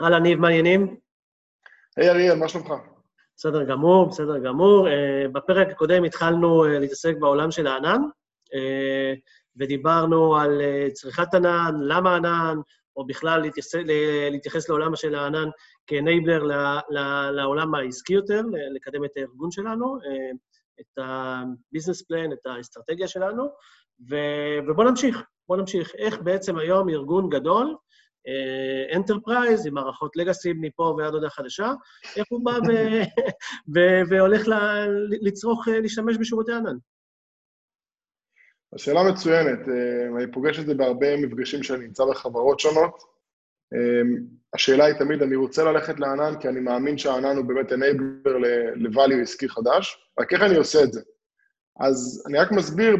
אהלן, ניב, מה העניינים? היי אריאל, מה שלומך? בסדר גמור, בסדר גמור. Uh, בפרק הקודם התחלנו uh, להתעסק בעולם של הענן, uh, ודיברנו על uh, צריכת ענן, למה ענן, או בכלל להתייחס, להתייחס לעולם של הענן כאנייבלר לעולם העסקי יותר, לקדם את הארגון שלנו, uh, את הביזנס פלן, את האסטרטגיה שלנו, ובואו נמשיך. בואו נמשיך. איך בעצם היום ארגון גדול, enterprise, עם מערכות legacy מפה ועד הודעה חדשה, איך הוא בא והולך לצרוך, להשתמש בשירותי ענן? השאלה מצוינת. אה, אני פוגש את זה בהרבה מפגשים שאני נמצא בחברות שונות. אה, השאלה היא תמיד, אני רוצה ללכת לענן כי אני מאמין שהענן הוא באמת enabler ל-value עסקי חדש, רק איך אני עושה את זה? אז אני רק מסביר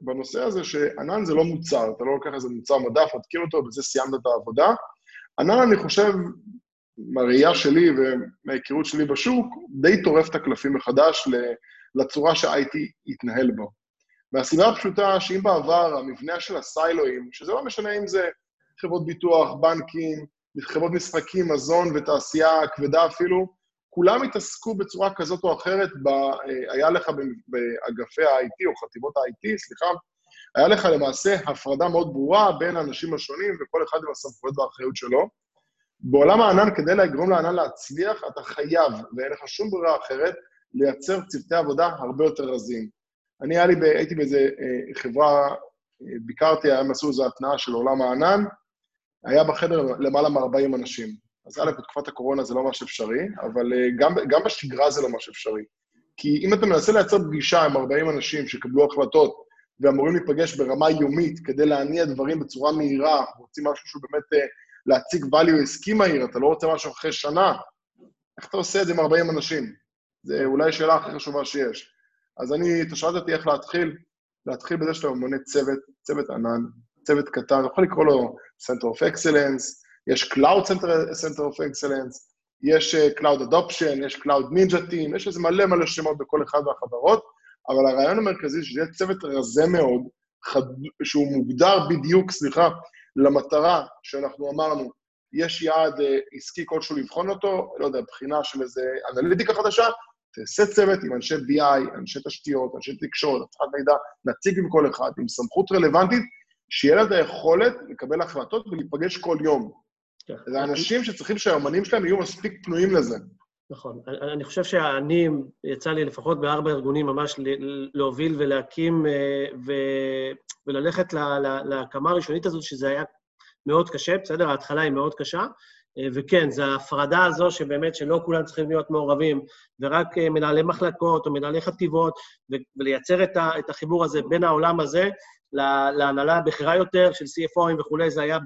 בנושא הזה שענן זה לא מוצר, אתה לא לוקח איזה מוצר מדף, מתקין אותו, ובזה סיימת את העבודה. ענן, אני חושב, מהראייה שלי ומההיכרות שלי בשוק, די טורף את הקלפים מחדש לצורה שה-IT יתנהל בו. מהסיבה הפשוטה שאם בעבר המבנה של הסיילואים, שזה לא משנה אם זה חברות ביטוח, בנקים, חברות משחקים, מזון ותעשייה כבדה אפילו, כולם התעסקו בצורה כזאת או אחרת, ב, אה, היה לך באגפי ה-IT, או חטיבות ה-IT, סליחה, היה לך למעשה הפרדה מאוד ברורה בין האנשים השונים, וכל אחד עם הסמכויות והאחריות שלו. בעולם הענן, כדי לגרום לענן להצליח, אתה חייב, ואין לך שום ברירה אחרת, לייצר צוותי עבודה הרבה יותר רזים. אני היה לי, הייתי באיזה אה, חברה, אה, ביקרתי, הם עשו איזו התנעה של עולם הענן, היה בחדר למעלה מ-40 אנשים. אז א', בתקופת הקורונה זה לא ממש אפשרי, אבל אה, גם, גם בשגרה זה לא ממש אפשרי. כי אם אתה מנסה לייצר פגישה עם 40 אנשים שיקבלו החלטות ואמורים להיפגש ברמה יומית כדי להניע דברים בצורה מהירה, רוצים משהו שהוא באמת אה, להציג value עסקי מהיר, אתה לא רוצה משהו אחרי שנה, איך אתה עושה את זה עם 40 אנשים? זה אולי השאלה הכי חשובה שיש. אז אני, אתה שאלת אותי איך להתחיל, להתחיל בזה שאתה מונה צוות, צוות ענן, צוות קטן, אני יכול לקרוא לו Center of Excellence, יש Cloud Center, Center of Excellence, יש אה, Cloud Adoption, יש Cloud Ninja Team, יש איזה מלא מלא שמות בכל אחד מהחברות, אבל הרעיון המרכזי שזה יהיה צוות רזה מאוד, חד... שהוא מוגדר בדיוק, סליחה, למטרה שאנחנו אמרנו, יש יעד אה, עסקי כלשהו לבחון אותו, לא יודע, בחינה של איזה אנליטיקה חדשה, תעשה צוות עם אנשי BI, אנשי תשתיות, אנשי תקשורת, אבטחת מידע, נציג עם כל אחד, עם סמכות רלוונטית, שיהיה לה את היכולת לקבל החלטות ולהיפגש כל יום. כן. זה אנשים שצריכים שהאמנים שלהם יהיו מספיק פנויים לזה. נכון. אני חושב שאני, יצא לי לפחות בארבע ארגונים ממש להוביל ולהקים אה, ו... וללכת להקמה הראשונית הזאת, שזה היה מאוד קשה, בסדר? ההתחלה היא מאוד קשה. אה, וכן, זו ההפרדה הזו שבאמת שלא כולם צריכים להיות מעורבים, ורק אה, מנהלי מחלקות או מנהלי חטיבות, ולייצר את החיבור הזה בין העולם הזה להנהלה הבכירה יותר של CFOים וכולי, זה היה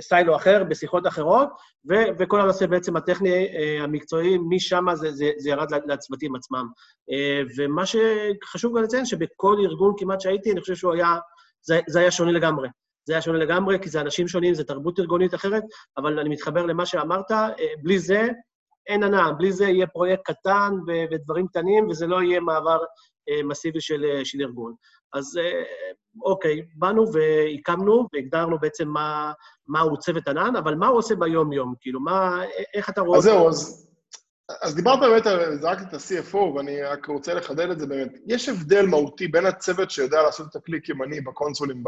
סיילו אחר, בשיחות אחרות, ו- וכל הנושא בעצם הטכני, אה, המקצועי, משם זה, זה, זה ירד לצוותים עצמם. אה, ומה שחשוב גם לציין, שבכל ארגון כמעט שהייתי, אני חושב שהוא היה, זה, זה היה שונה לגמרי. זה היה שונה לגמרי, כי זה אנשים שונים, זה תרבות ארגונית אחרת, אבל אני מתחבר למה שאמרת, אה, בלי זה אין הנאה, בלי זה יהיה פרויקט קטן ודברים קטנים, וזה לא יהיה מעבר מסיבי של, של ארגון. אז אוקיי, באנו והקמנו והגדרנו בעצם מה, מהו צוות ענן, אבל מה הוא עושה ביום-יום? כאילו, מה, איך אתה רואה... אז זהו, אז, אז דיברת באמת על, זרקתי את ה-CFO, ואני רק רוצה לחדד את זה באמת. יש הבדל מהותי בין הצוות שיודע לעשות את הקליק ימני בקונסולים,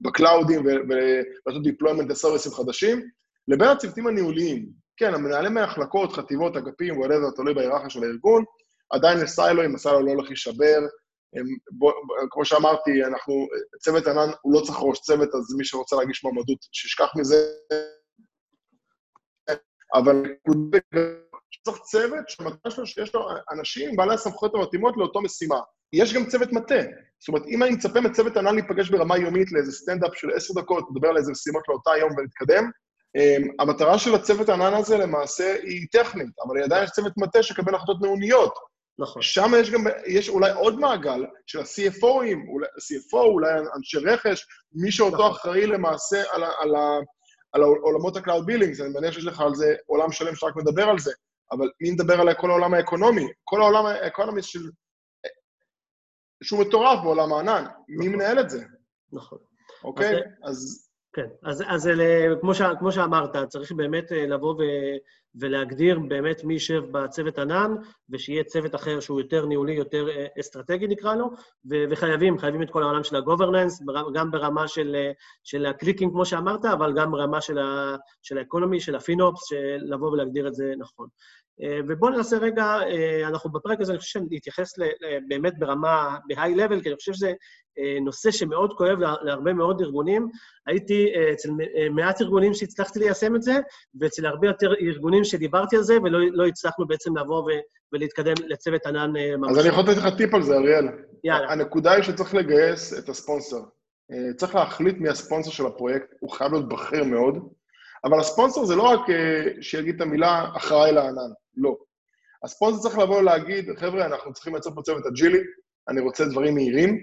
בקלאודים, ולעשות deployment לסרוויסים חדשים, לבין הצוותים הניהוליים. כן, המנהלי מהחלקות, חטיבות, אגפים, whatever, תלוי בהיררכיה של הארגון, עדיין יש סיילואים, ה silo לא הולך להישבר, בוא, כמו שאמרתי, אנחנו, צוות ענן הוא לא צריך ראש צוות, אז מי שרוצה להגיש מועמדות, שישכח מזה. אבל צריך צוות שהמטרה שלו שיש לו אנשים בעלי הסמכויות המתאימות לאותו משימה. יש גם צוות מטה. זאת אומרת, אם אני מצפה מצוות ענן להיפגש ברמה יומית לאיזה סטנדאפ של עשר דקות, לדבר על איזה משימות לאותה יום ולהתקדם, אמ, המטרה של הצוות הענן הזה למעשה היא טכנית, אבל עדיין יש צוות מטה שקבל החלטות נאוניות. נכון. שם יש גם, יש אולי עוד מעגל של ה-CFOים, אולי, CFO, אולי אנשי רכש, מי שאותו נכון. אחראי למעשה על, על, על עולמות ה-Cloud Billings, אני מניח שיש לך על זה עולם שלם שרק מדבר על זה, אבל מי מדבר על כל העולם ה economy? כל העולם ה economy של... שהוא מטורף בעולם הענן, מי נכון. מנהל את זה? נכון. אוקיי? אז... כן, אז, אז כמו, ש, כמו שאמרת, צריך באמת לבוא ו, ולהגדיר באמת מי יישב בצוות ענן, ושיהיה צוות אחר שהוא יותר ניהולי, יותר אסטרטגי נקרא לו, ו, וחייבים, חייבים את כל העולם של ה-governance, גם ברמה של, של ה clicking, כמו שאמרת, אבל גם ברמה של, ה, של האקונומי, של הפינופס, לבוא ולהגדיר את זה נכון. ובואו ננסה רגע, אנחנו בפרק הזה, אני חושב שנתייחס באמת ברמה, ב-high level, כי אני חושב שזה נושא שמאוד כואב להרבה מאוד ארגונים. הייתי אצל מעט ארגונים שהצלחתי ליישם את זה, ואצל הרבה יותר ארגונים שדיברתי על זה, ולא לא הצלחנו בעצם לבוא ולהתקדם לצוות ענן ממש. אז אני יכול לתת לך טיפ על זה, אריאל. יאללה. הנקודה היא שצריך לגייס את הספונסר. צריך להחליט מי הספונסר של הפרויקט, הוא חייב להיות בכיר מאוד, אבל הספונסר זה לא רק שיגיד את המילה אחראי לענן, לא. הספונסר צריך לבוא ולהגיד, חבר'ה, אנחנו צריכים לייצר פה צוות אג'ילי, אני רוצה דברים מהירים,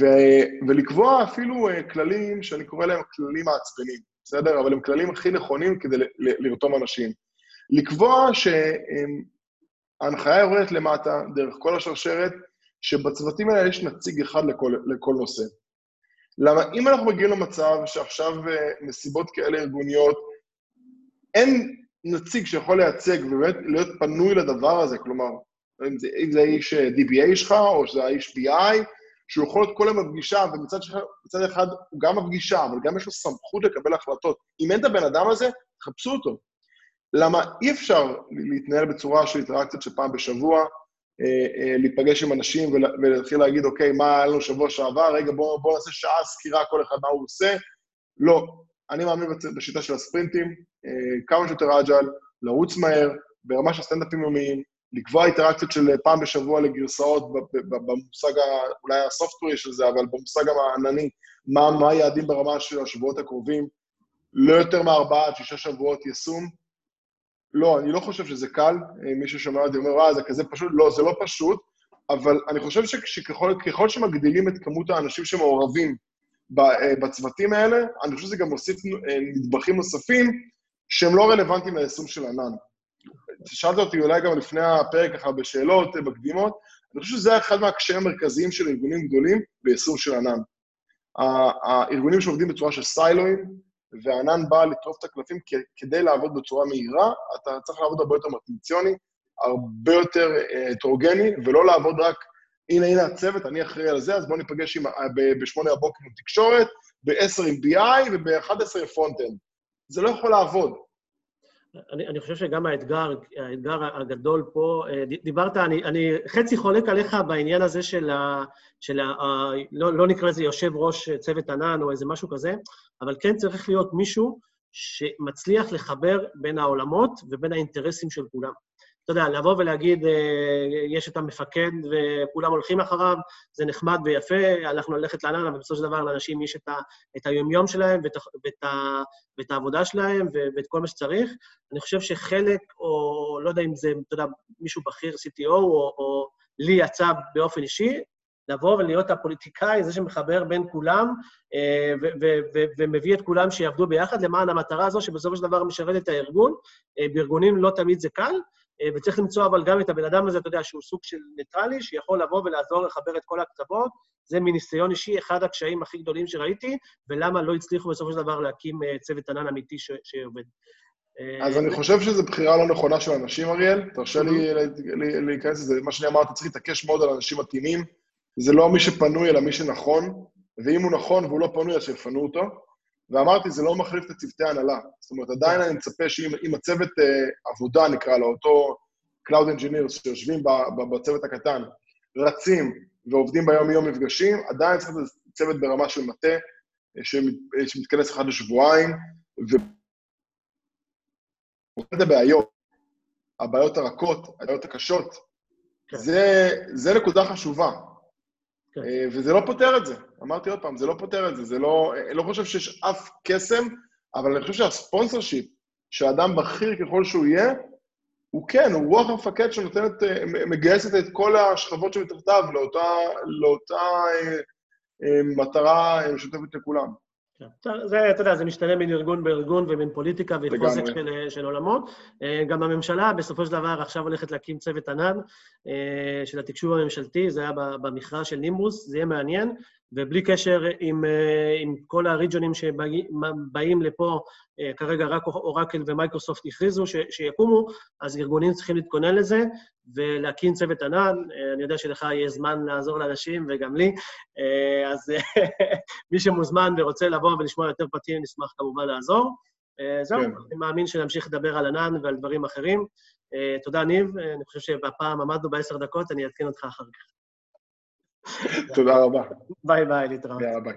ו- ולקבוע אפילו כללים שאני קורא להם כללים מעצבנים, בסדר? אבל הם כללים הכי נכונים כדי לרתום אנשים. לקבוע שההנחיה יורדת למטה, דרך כל השרשרת, שבצוותים האלה יש נציג אחד לכל, לכל נושא. למה אם אנחנו מגיעים למצב שעכשיו uh, מסיבות כאלה ארגוניות, אין נציג שיכול לייצג ובאמת להיות פנוי לדבר הזה, כלומר, אם זה, אם זה האיש DBA שלך, או שזה האיש BI, שהוא יכול להיות כל היום בפגישה, ומצד אחד הוא גם בפגישה, אבל גם יש לו סמכות לקבל החלטות. אם אין את הבן אדם הזה, תחפשו אותו. למה אי אפשר להתנהל בצורה של אינטראקציות של פעם בשבוע, אה, אה, להיפגש עם אנשים ולהתחיל להגיד, אוקיי, מה היה לנו שבוע שעבר, רגע, בואו בוא נעשה שעה סקירה כל אחד מה הוא עושה. לא. אני מאמין בשיטה של הספרינטים, אה, כמה שיותר אג'ל, לרוץ מהר, ברמה של סטנדאפים יומיים, לקבוע אינטראקציות של פעם בשבוע לגרסאות במושג, אולי הסופטורי של זה, אבל במושג הענני, מה, מה היעדים ברמה של השבועות הקרובים, לא יותר מארבעה עד שישה שבועות יישום. לא, אני לא חושב שזה קל, מי ששומע אותי אומר, אה, זה כזה פשוט, לא, זה לא פשוט, אבל אני חושב שככל שמגדילים את כמות האנשים שמעורבים בצוותים האלה, אני חושב שזה גם מוסיף נדבכים נוספים שהם לא רלוונטיים ליישום של ענן. שאלת אותי אולי גם לפני הפרק ככה בשאלות מקדימות, אני חושב שזה אחד מהקשיים המרכזיים של ארגונים גדולים ביישום של ענן. הארגונים שעובדים בצורה של סיילואים, וענן בא לטרוף את הקלפים כדי לעבוד בצורה מהירה, אתה צריך לעבוד הרבה יותר מטריציוני, הרבה יותר אה, הטרוגני, ולא לעבוד רק, הנה, הנה הצוות, אני אחראי על זה, אז בואו ניפגש ב-8 בבוקר עם תקשורת, ב-10 עם BI וב-11 עם front-end. זה לא יכול לעבוד. אני, אני חושב שגם האתגר, האתגר הגדול פה, אה, דיברת, אני, אני חצי חולק עליך בעניין הזה של ה... של ה, לא, לא נקרא לזה יושב ראש צוות ענן או איזה משהו כזה, אבל כן צריך להיות מישהו שמצליח לחבר בין העולמות ובין האינטרסים של כולם. אתה יודע, לבוא ולהגיד, אה, יש את המפקד וכולם הולכים אחריו, זה נחמד ויפה, הלכנו ללכת לענן, אבל בסופו של דבר לאנשים יש את, ה, את היומיום שלהם ואת, ואת, ה, ואת העבודה שלהם ואת כל מה שצריך. אני חושב שחלק, או לא יודע אם זה, אתה יודע, מישהו בכיר, CTO, או, או לי יצא באופן אישי, לבוא ולהיות הפוליטיקאי, זה שמחבר בין כולם, אה, ומביא את כולם שיעבדו ביחד למען המטרה הזו, שבסופו של דבר משרת את הארגון. אה, בארגונים לא תמיד זה קל, וצריך למצוא אבל גם את הבן אדם הזה, אתה יודע, שהוא סוג של ניטרלי, שיכול לבוא ולעזור לחבר את כל הקצוות. זה מניסיון אישי אחד הקשיים הכי גדולים שראיתי, ולמה לא הצליחו בסופו של דבר להקים אה, צוות ענן אמיתי שעובד. אה, אז אני חושב שזו בחירה לא נכונה של אנשים, אריאל. תרשה לי להיכנס לזה. מה שאני אמרתי, צריך להתעקש מאוד על אנשים מתאימים. זה לא מי שפנוי, אלא מי שנכון, ואם הוא נכון והוא לא פנוי, אז שיפנו אותו. ואמרתי, זה לא מחליף את הצוותי ההנהלה. זאת אומרת, עדיין אני מצפה שאם הצוות uh, עבודה, נקרא לו, אותו Cloud Engineers שיושבים בצוות הקטן, רצים ועובדים ביום-יום מפגשים, עדיין צריך להיות צוות ברמה של מטה, אה, שמתכנס אחת לשבועיים, ו... את הבעיות, הבעיות הרכות, הבעיות הקשות, כן. זה, זה נקודה חשובה. כן. אה, וזה לא פותר את זה. אמרתי עוד פעם, זה לא פותר את זה. זה לא... אני לא חושב שיש אף קסם, אבל אני חושב שהספונסר שיפ, שאדם בכיר ככל שהוא יהיה, הוא כן, הוא רוח המפקד שנותנת, אה, מגייסת את כל השכבות שמתחתיו לאותה, לאותה אה, אה, מטרה משותפת לכולם. כן. זה, אתה יודע, זה משתנה בין ארגון בארגון ובין פוליטיקה וחוזק של, של עולמות. אה, גם הממשלה, בסופו של דבר, עכשיו הולכת להקים צוות ענן אה, של התקשוב הממשלתי, זה היה במכרז של נימבוס, זה יהיה מעניין. ובלי קשר עם, עם כל הריג'ונים שבאים לפה, כרגע רק אורקל ומייקרוסופט הכריזו ש, שיקומו, אז ארגונים צריכים להתכונן לזה ולהקים צוות ענן. אני יודע שלך יהיה זמן לעזור לאנשים, וגם לי, אז מי שמוזמן ורוצה לבוא ולשמוע יותר פרטים, נשמח כמובן לעזור. זהו, כן. אני מאמין שנמשיך לדבר על ענן ועל דברים אחרים. תודה, ניב. אני חושב שהפעם עמדנו בעשר דקות, אני אעדכן אותך אחר כך. תודה רבה. ביי ביי, להתראות. יאללה, ביי.